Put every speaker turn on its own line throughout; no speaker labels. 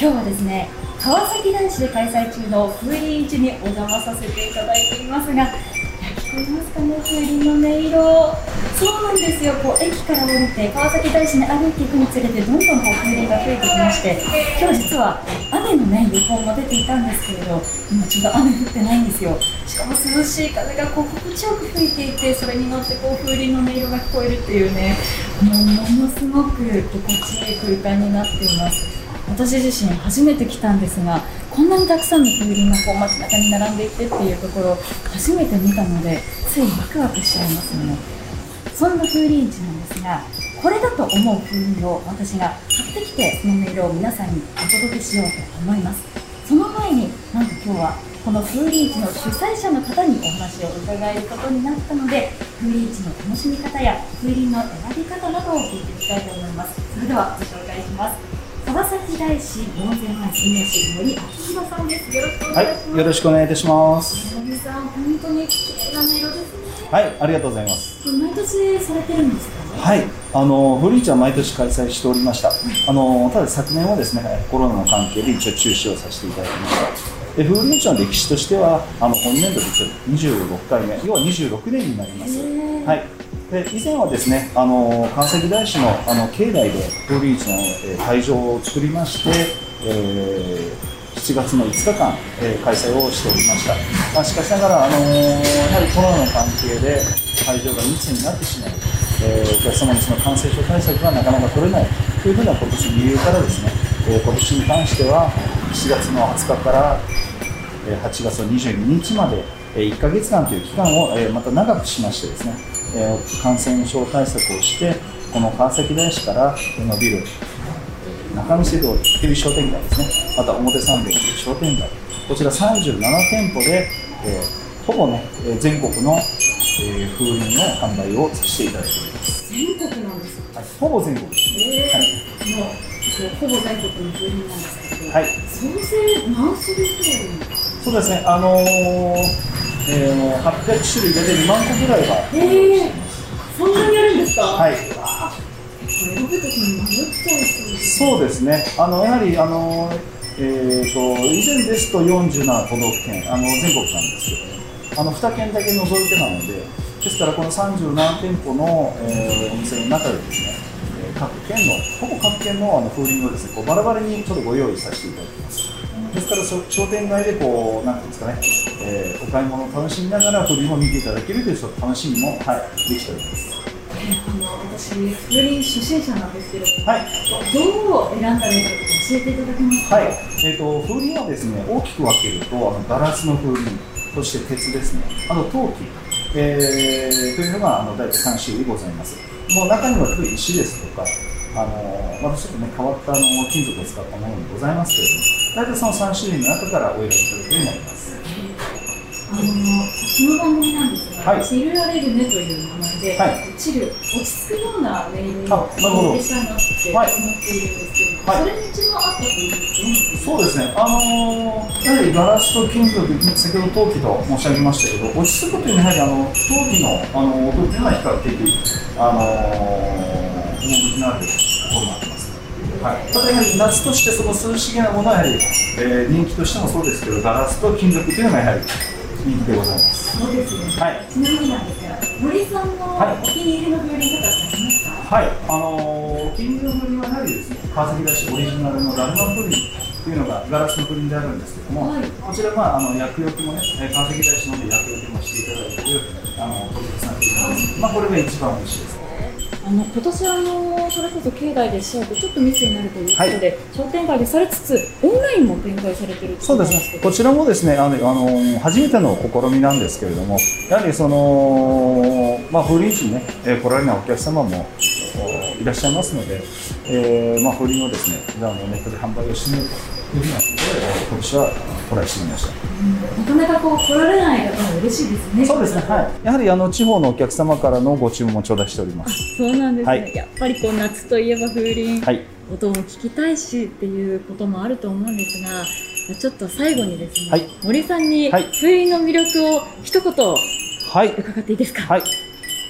今日はですね川崎大師で開催中の風鈴市にお邪魔させていただいていますが聞こえますかね風鈴の音色。そうなんですよ。こう駅から降りて川崎大師に歩いていくにつれてどんどんこう風鈴が増えてきまして今日実は雨のね予報も出ていたんですけれど今ちょっと雨降ってないんですよ。しかも涼しい風がこう心地よく吹いていてそれに乗ってこう風鈴の音色が聞こえるっていうねもうものすごく心地いい空間になっています。私自身初めて来たんですがこんなにたくさんの風鈴がこう街中に並んでいてっていうところを初めて見たのでついワクワクしちゃいますね。そんな風鈴市なんですがこれだと思う風鈴を私が買ってきてその音色を皆さんにお届けしようと思います。その前になんと今日はこの風鈴市の主催者の方にお話を伺えることになったので風鈴市の楽しみ方や風鈴の選び方などを聞いていきたいと思います。それではご紹介します。川崎大師門前前住吉森明弘さんですよろしくお願いします、
はい、よろしくお願いいたします。
森さん本当に綺麗な音色ですね
はい、ありがとうございます。
毎年されてるんですか
はい、あのフリーチは毎年開催しておりました。あのただ昨年はですね、コロナの関係で一応中止をさせていただきました。で、フーリーチの歴史としては、あの本年度で一応26回目、要は26年になります。はい。で以前はですね、あの関西大師のあの境内でフーリーチの、えー会場を作りまして、えー7月の5日間、えー開催をしておりました。まあ、しかしながら、あのやはりコロナの関係で会場が密になってしまい、えーお客様のその感染症対策がなかなか取れないというふうな今年理由からですね、えー今年に関しては7月の20日から8月の22日まで1ヶ月間という期間をまた長くしましてですね、えー感染症対策をしてこの川崎大師から伸びる中見世通りという商店街ですね。また表参道という商店街。こちら37店舗で、えーほぼねえー全国の、えー風鈴の販売をさせていただいております、
全国なんですか？
はい、ほぼ全国です
え
はい。
もうほぼ全国の風鈴なんですけど、
はい。
総勢何種類くらいあるんですか？
そうですね、あのーえー、800種類で2万個ぐらいは、
ええそんなにあるんですか？
はい、
そうです
ね、あのやはり、あのえー、と以前ですと47都道府県、あの全国なんですけどね、あの2県だけ除いてなので、ですからこの37店舗の、えーお店の中でですね、えー各県の、ほぼ各県のあの風鈴をですねこうバラバラにちょっとご用意させていただきます。ですからそ商店街でこうなんていうんですかね、えーお買い物を楽しみながら風鈴を見ていただけるというちょっと楽しみも、はい、できております。
あの私風鈴初心者なんですけど
はい。
どう選んだらいいか教えていただけますか？
はい、えー、と風鈴はですね大きく分けるとあのガラスの風鈴そして鉄ですねあと陶器、えーというのがあの大体3種類ございます。もう中には例えば石ですとかあのまたちょっとね変わったあの金属を使ったものもございますけれども大体その3種類の中からお選びいただけるようになります。
あのこの番組なんですが、
はい。
チルラレルネという名前で、
はい。
チル落ち着くようなをしたいなって思
はい。
っているんですけど、
はい。
それに一番合ったというの
そうですね、あのーやはりガラスと金属、先ほど陶器と申し上げましたけど、落ち着くというのは、やはりあの陶器のあの音というのは比較的、あのー、趣のあるところもあります。はい、ただやはり夏としてその涼しげなものはやはり、えー人気としてもそうですけど、ガラスと金属というのがやはり人気でございます。
そうですね、
はい
ちなみになんですが森さんの
はい
お気に入りの風鈴とかってありますか、
はい、あのー、お気に入りの風鈴はやはりですね、川崎大師オリジナルのダルマ風鈴というのがガラスの風鈴であるんですけども、
はい
こちらまああの薬浴もね、えー川崎大師の方で薬浴もしていただいているあの取引さんというのです。まあこれが一番美味しいです。
あの今年あのそれこそ境内でしちゃうとちょっと密になるということで、商店街でされつつオンラインも展開されてる
そうですね。こちらもですね、あのあの初めての試みなんですけれども、やはりそのまあ風鈴市にね、えー来られないお客様もおいらっしゃいますので、えーまあ風鈴をですね、あのネットで販売をしてみるというふうなことで、えー今年はトライしてみました。
なかなかこう来られない方も嬉しいですね。
そうですね。はい。やはりあの地方のお客様からのご注文を頂戴しております。
そうなんですね。
はい
やっぱりこう夏といえば風鈴、
はい。
音も聞きたいしっていうこともあると思うんですが、ちょっと最後にですね、
はい
森さんに
はい
風鈴の魅力を一言
はい。
伺っていいですか？
はい。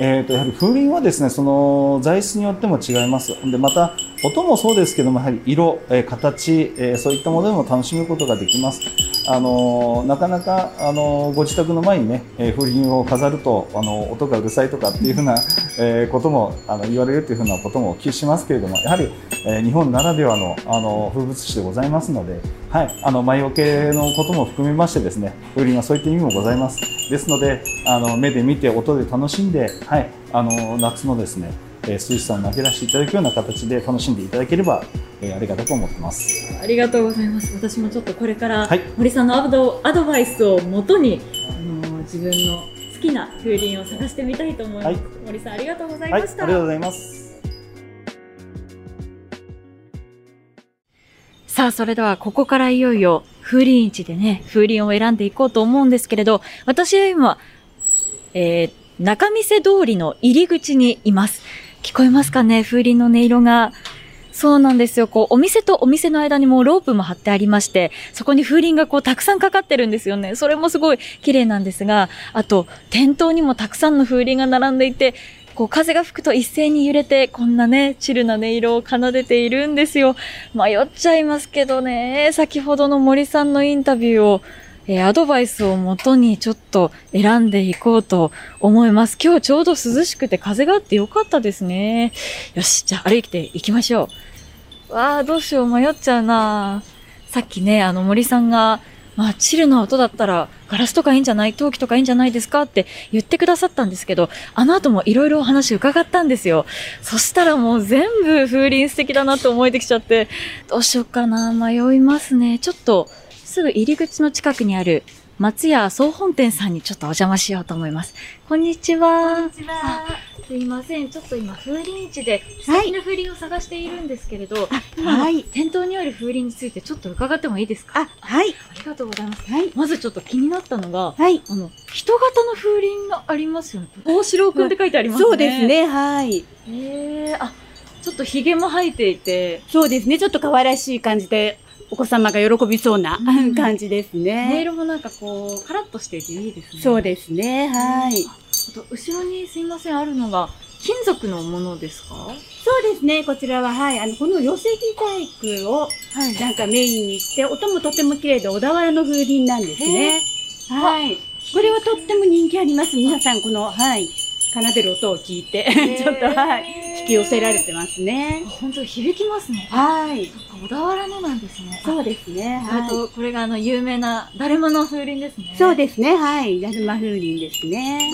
えー、とやはり風鈴はですねその材質によっても違いますでまた音もそうですけどもやはり色、えー形、えーそういったものでも楽しむことができます。あのなかなか、あのご自宅の前にね、えー風鈴を飾ると、あの音がうるさいとかっていうふうな、えーこともあの言われるというふうなこともお聞きしますけれどもやはり、えー日本ならではの、あの風物詩でございますので、はい、あの魔除けのことも含めましてですね風鈴はそういった意味もございます。ですのであの目で見て音で楽しんで、はい、あの夏のですね涼しさを投げ出していただくような形で楽しんでいただければ、えーありがたく思ってます。
ありがとうございます。私もちょっとこれから
はい
森さんのアドアドバイスをもとに、あの自分の好きな風鈴を探してみたいと思います。
はい
森さんありがとうござい
はい、あ
ました。
りがとうございます。
さあ、それではここからいよいよ風鈴市でね、風鈴を選んでいこうと思うんですけれど、私は今、えー、中見世通りの入り口にいます。聞こえますかね風鈴の音色が。そうなんですよ。こう、お店とお店の間にもロープも張ってありまして、そこに風鈴がこう、たくさんかかってるんですよね。それもすごい綺麗なんですが、あと、店頭にもたくさんの風鈴が並んでいて、こう、風が吹くと一斉に揺れて、こんなね、チルな音色を奏でているんですよ。迷っちゃいますけどね、先ほどの森さんのインタビューを、えーアドバイスをもとにちょっと選んでいこうと思います。今日ちょうど涼しくて風があってよかったですね。よし、じゃあ歩いていきましょう。わあ、どうしよう、迷っちゃうなさっきね、あの森さんが、まあ、チルな音だったら、ガラスとかいいんじゃない陶器とかいいんじゃないですか？って言ってくださったんですけど、あの後もいろいろお話伺ったんですよ。そしたらもう全部風鈴素敵だなって思えてきちゃって、どうしようかな、迷いますね。ちょっと、すぐ入り口の近くにある松屋総本店さんにちょっとお邪魔しようと思います。こんにちは。こんにちは。すいません。ちょっと今、風鈴市で素敵な風鈴を探しているんですけれど、
はい
店頭にある風鈴についてちょっと伺ってもいいですか？
あ、はい。
ありがとうございます。
はい。
まずちょっと気になったのが、
はい。
あの、人型の風鈴がありますよね。大城くんって書いてありますね。
そうです。ね。はい。
えー、あ、ちょっと髭も生えていて、
そうですね。ちょっと可愛らしい感じで、お子様が喜びそうな
うん
感じです
音
ね。
色もなんかこう、カラッとしていていいですね。
そうですね。はい。
あと、後ろにすいません、あるのが、金属のものですか？
そうですね。こちらは、はい。あの、この寄せ木細工を、
はい
なんかメインにして、音もとても綺麗で、小田原の風鈴なんですね。はい。これはとっても人気あります。皆さん、この、はい。奏でる音を聞いて、ちょっと、はい。引き寄せられてますね。
本当響きますね。
はい。
小田原のなんですね。
そうですね。
あ
はい。
と、これがあの、有名な、だるまの風鈴ですね。
そうですね。はい。だるま風鈴ですね。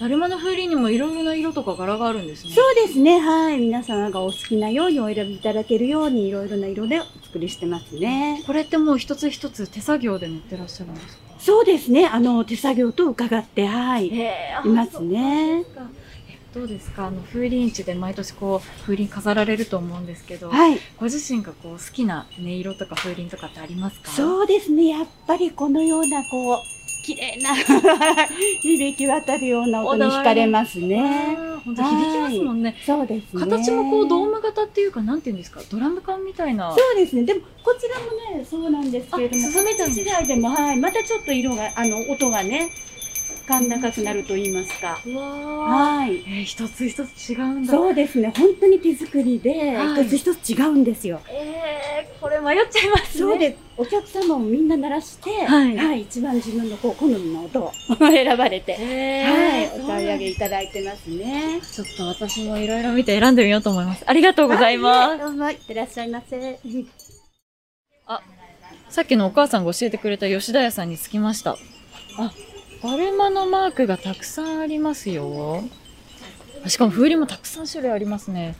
だるまの風鈴にもいろいろな色とか柄があるんですね。
そうですね。はい。皆様がお好きなようにお選びいただけるようにいろいろな色でお作りしてますね。
これってもう一つ一つ手作業で塗ってらっしゃるんですか？
そうですね。あの、手作業と伺って、はい。
え
いますね。
どうですか？あの風鈴市で毎年こう風鈴飾られると思うんですけど、
はい。
ご自身がこう好きな音色とか風鈴とかってありますか？う
そうですね。やっぱりこのような、こう、綺麗な 響き渡るような音に惹かれますね。
本当響きますもんね。
そうですね。
形もこうドーム型っていうかなんていうんですか？ドラム缶みたいな。
そうですね。でも、こちらもね、そうなんですけれども、
あ鈴みたいに
形違いでも、はい。またちょっと色が、あの、音がね、甲高くなると言いますか。はい。
えー一つ一つ違うんだ。
そうですね。本当に手作りで、
はい
一つ一つ違うんですよ。
えー、これ迷っちゃいますね。
そうです。お客様もみんな鳴らして、
はい
一番自分のこう好みの音を 選ばれて、
え
はい、
ー、
お買い上げいただいてますね。
ちょっと私もいろいろ見て選んでみようと思います。ありがとうございます。
どうも、いってらっしゃいませ。
さっきのお母さんが教えてくれた吉田屋さんに着きました。あ、だるまのマークがたくさんありますよ。しかも風鈴もたくさん種類ありますね。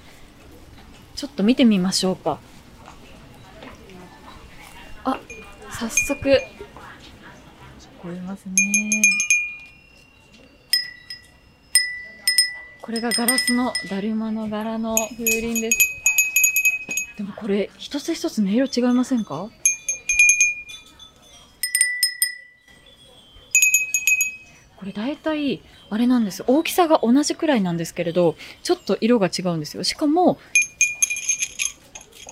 ちょっと見てみましょうか。あ、早速、聞こえますね。これがガラスのだるまの柄の風鈴です。でもこれ、一つ一つ音色違いませんか？これ大体、あれなんです。大きさが同じくらいなんですけれど、ちょっと色が違うんですよ。しかも、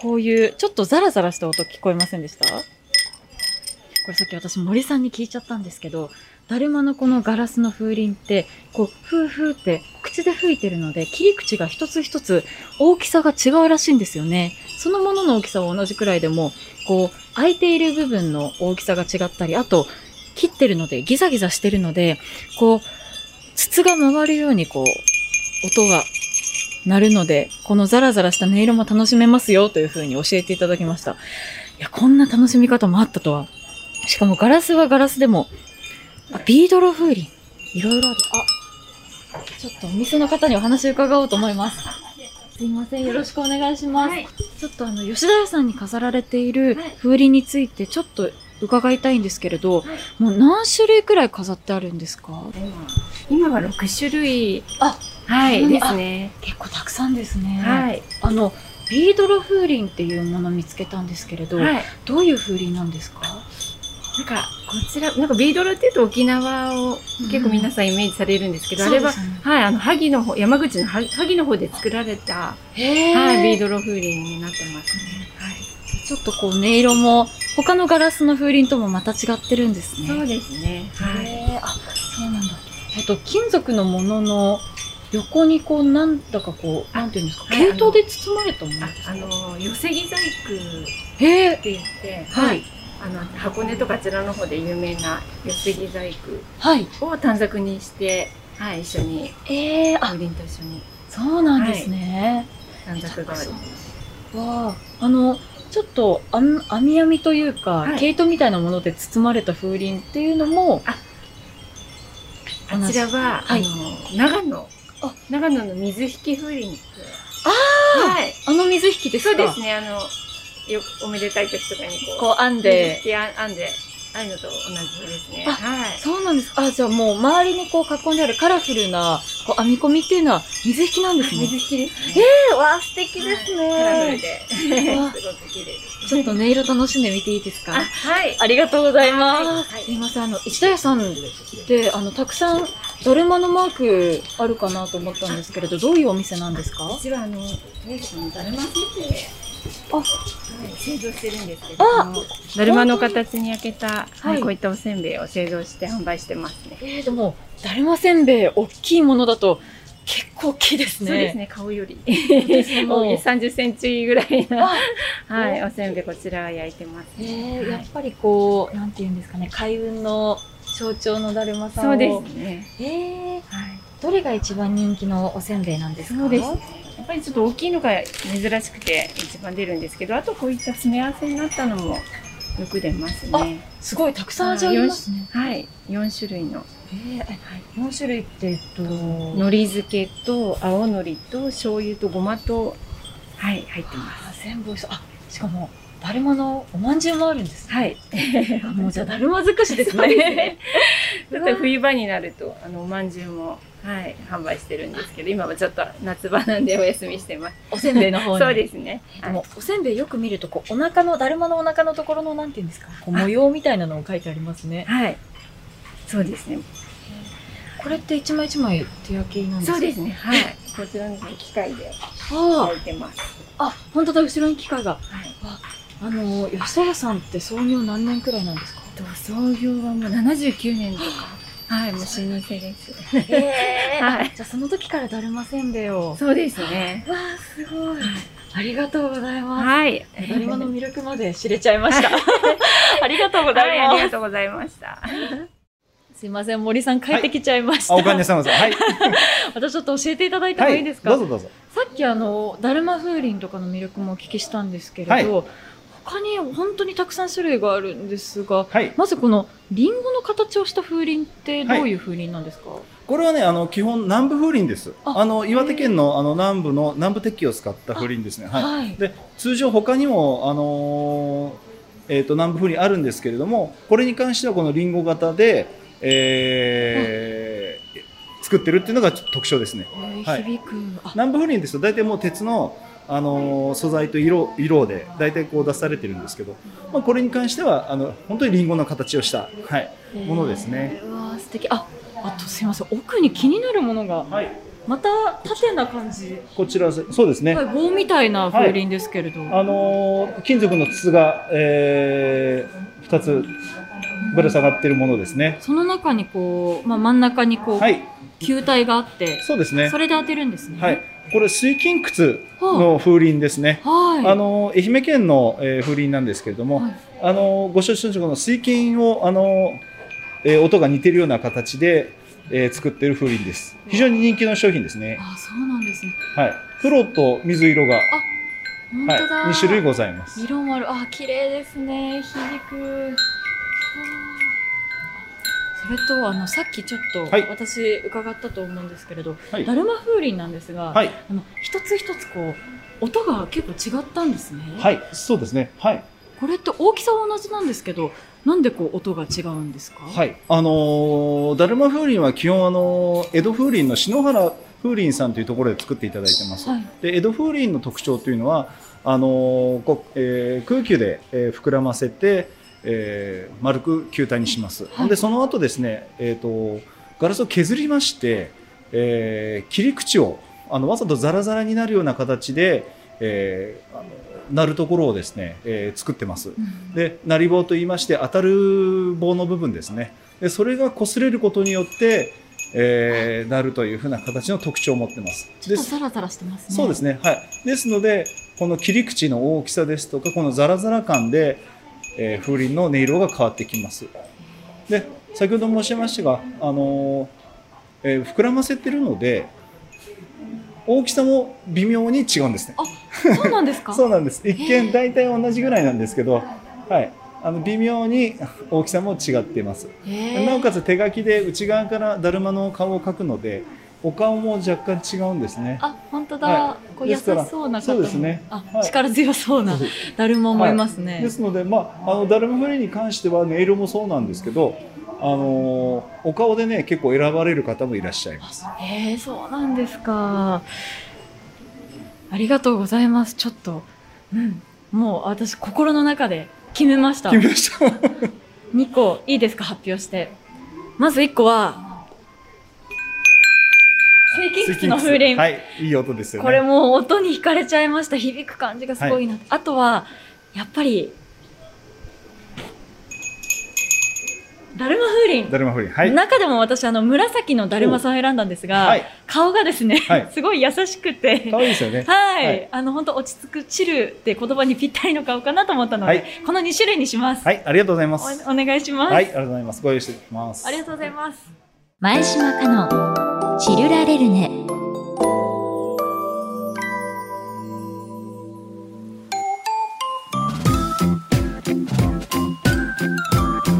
こういう、ちょっとザラザラした音聞こえませんでした？これさっき私森さんに聞いちゃったんですけど、だるまのこのガラスの風鈴って、こう、ふーふーって口で吹いてるので、切り口が一つ一つ大きさが違うらしいんですよね。そのものの大きさは同じくらいでも、こう、空いている部分の大きさが違ったり、あと、切ってるので、ギザギザしてるので、こう、筒が回るようにこう、音が鳴るので、このザラザラした音色も楽しめますよという風に教えていただきました。いや、こんな楽しみ方もあったとは。しかもガラスはガラスでも、あ、ビードロ風鈴。いろいろある。あ、ちょっとお店の方にお話伺おうと思います。すいません、よろしくお願いします。ちょっとあの、吉田屋さんに飾られている風鈴についてちょっと伺いたいんですけれど、もう何種類くらい飾ってあるんですか？
今は6種類
あ
はい、
うん
ですね。
結構たくさんですね。
はい。
あの、ビードロ風鈴っていうものを見つけたんですけれど、
はい。
どういう風鈴なんですか？
なんか、こちら、なんかビードロっていうと沖縄を結構皆さんイメージされるんですけど、あれは、
ね
はい、あの、萩の方、山口の萩萩の方で作られた、はい、ビードロ風鈴になってますね。はい。
ちょっとこう音色も他のガラスの風鈴ともまた違ってるんですね。
そうですね。はい。
あ、そうなんだ。えっと、金属のものの横にこう、なんだかこう、なんていうんですか、
はい
毛糸で包まれたもの
あ
ですか？
あの、寄せ木細工
へ
って言って、
はい。
あの、箱根とかあちらの方で有名な寄せ木細
はい。
工を短冊にして、はい、一緒に、
えー、あ、
風鈴と一緒に
そうなんですね。
短冊代わりに。
わあ、あの、ちょっと網網というか、
はい。
毛糸みたいなもので包まれた風鈴っていうのも、
あちらは、
はい。
あの、長野。
あ、
長野の水引き風鈴って。
あ
はい。
あの水引きですか？
そうですね、あの、よおめでたい時とかにこう、
編ん
水
で
引。きあ編んで、ああいうのと同じですね。
あ
はい。
そうなんですか。あ、じゃあもう周りにこう囲んであるカラフルなこう編み込みっていうのは水引きなんですね。
水引きですね。
えー、わあ、素敵です
カラフル
ね。
で、すごく
わ
綺麗です。
ちょっと音色楽しんでみていいですか？
あ、はい。
ありがとうございます。
はい
すいません、あの、石田屋さんって、あの、たくさん、だるまのマークあるかなと思ったんですけれど、どういうお店なんですか？
うちはあの、とりあえずだるませんべい。
あ
はい、製造してるんですけどだるまの形に焼けた、
は
はいい、こういったおせんべいを製造して販売してますね。
えー、でも、だるませんべい、大きいものだと、結構大きいですね。
そうですね、顔より。
私も
大きい30センチぐらいな、
あ
はい、おせんべいこちらは焼いてます、
えー
はい
やっぱりこう、なんていうんですかね、開運の象徴のだるまさんを。
そうですね。
えー、
はい。
どれが一番人気のおせんべいなんですか？
そうですね。やっぱりちょっと大きいのが珍しくて一番出るんですけど、あとこういった詰め合わせになったのもよく出ますね。
すごいたくさん味ありますね。
はい、4種類の
えー、4種類って、えっと、
海苔漬けと青海苔と醤油とごまとはい入ってま
あー全部。あ、しかも、だるまのおまんじゅうもあるんです
す。はい。
あもうじゃあ、だるま尽くしですね
ね。ちょっと冬場になるとあのお饅頭もはい販売してるんですけど、今はちょっと夏場なんでお休みしてます。
おせんべいの方に。
そうですね。
でも、おせんべいよく見ると、こう、お腹の、だるまのお腹のところの、なんていうんですか、こう模様みたいなのを書いてありますね。
はい。そうですね。
これって一枚一枚手焼きなんですか？
そうですね。はい。こちらの機械で
あ
焼いてます。
あ、あ、本当だ、後ろに機械が。
はい。
あの、吉田屋さんって創業何年くらいなんですか？
と創業はもう79年とか。はい、もう老舗です。
え
はい
じゃあその時からだるませんべいを。
そうですね。
わあ、すごい。ありがとうございます。
はい。
だるまの魅力まで知れちゃいました。ありがとうござ
はいい、あり
ます。
がとうございました。
すいません、森さん帰ってきちゃいました。
あ、おかえりなさいませ。はい。
またちょっと教えていただいても
はい
いですか、
どうぞどうぞ。
さっきあの、だるま風鈴とかの魅力もお聞きしたんですけれど、
はい
他に本当にたくさん種類があるんですが、
はい。
まずこのリンゴの形をした風鈴ってどういう風鈴なんですか、
これはね、あの、基本南部風鈴です。
あ
あの、岩手県のあの南部の、南部鉄器を使った風鈴ですね。はい。
はい。
で、通常他にも、あのーえっ、と、南部風鈴あるんですけれども、これに関してはこのリンゴ型で、えー作ってるっていうのが特徴ですね。
えー
はい
響く。あ、
南部風鈴ですと大体もう鉄の、あのー素材と色色で大体こう出されてるんですけど、まあ、これに関してはあの本当にリンゴの形をした、はい、ものですね。
えーうわー素敵。あ、あとすいません奥に気になるものが
はい。
また縦な感じ、
こちらそうですね。
はい、棒みたいな風鈴ですけれど、
あのー金属の筒が、えー、2つぶら下がっているものですね。
その中にこう、まあ、真ん中にこう、
はい、
球体があって
そうですね
そ。れで当てるんですね
はい、これ水金窟の風鈴ですね。
はい。
あの愛媛県の、えー風鈴なんですけれども、
はい。
あのご承知のこの水金をあの、えー音が似ているような形で、えー作っている風鈴です。非常に人気の商品ですね。
あそうなんですね。
はい、黒と水色が、
本当だ、
はい、2種類ございます。
色もある。あ綺麗ですね。響くわあそれとあのさっきちょっと
はい。
私伺ったと思うんですけれど、
はい。
だるま風鈴なんですが、
はい、
あの一つ一つこう音が結構違ったんですね、
はい、そうですね。はい。
これって大きさは同じなんですけどなんでこう音が違うんですか？
はい、あのーだるま風鈴は基本、あのー江戸風鈴の篠原風鈴さんというところで作っていただいてます。
はい。
で江戸風鈴の特徴というのはあのーこうえー空気で、えー膨らませて、えー丸く球体にします。
はい。
でその後ですね、えー、とガラスを削りまして、えー切り口をあのわざとザラザラになるような形で、えーあのなるところをですね、えー作ってます。
うん。
でなり棒と言いまして当たる棒の部分ですね。でそれが擦れることによって、えーなるというふうな形の特徴を持ってます。
ちょザラザラしてますね。
そうですね。はい。ですのでこの切り口の大きさですとかこのザラザラ感で、えー風鈴の音色が変わってきます。で先ほど申しましたが、あのーえー膨らませてるので大きさも微妙に違うんですね。
そうなんですか？
そうなんです。一見大体同じぐらいなんですけど、はい、あの微妙に大きさも違っています。なおかつ手書きで内側からだるまの顔を描くので、お顔も若干違うんですね。
あ本当だ、
は
こう優しそうな
そうですね。
あ、
はい。
力強そうなだるまもいますね、
ですので、まあ、あのだるまフレに関しては音色もそうなんですけど、あのーお顔でね結構選ばれる方もいらっしゃいます。
へえそうなんですか。ありがとうございます。ちょっと、うん、もう私心の中で決めました。
決めました。
2個いいですか発表して。まず1個は水金窟の風鈴、
はい、いい音ですよね。
これもう音に惹かれちゃいました。響く感じがすごいな、あとはやっぱりだるま風鈴。
だるまフレはい。
中でも私あの紫のだるまさんを選んだんですが、
はい。
顔がですね、
はい。
すごい優しくて。
可愛いですよね。
はい、
はい。
あの本当落ち着くチルって言葉にぴったりの顔かなと思ったので、
はい。
この2種類にします、
はい、ありがとうございます。
おお願いします、
はい、ありがとうございます。ご用意しておきます。
ありがとうございます。
前島香音チルラレルネ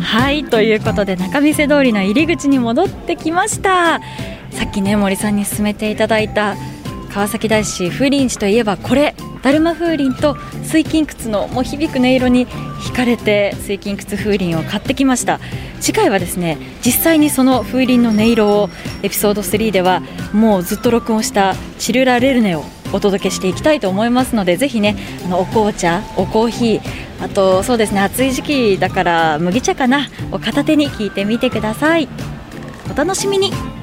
はいということで仲見世通りの入り口に戻ってきました。さっきね森さんに勧めていただいた川崎大師風林寺といえばこれ。だるま風鈴と水金窟のもう響く音色に惹かれて水金窟風鈴を買ってきました。次回はですね実際にその風鈴の音色をエピソード3ではもうずっと録音したチルラレルネをお届けしていきたいと思いますのでぜひねあのお紅茶おコーヒーあとそうですね暑い時期だから麦茶かなを片手に聞いてみてください。お楽しみに。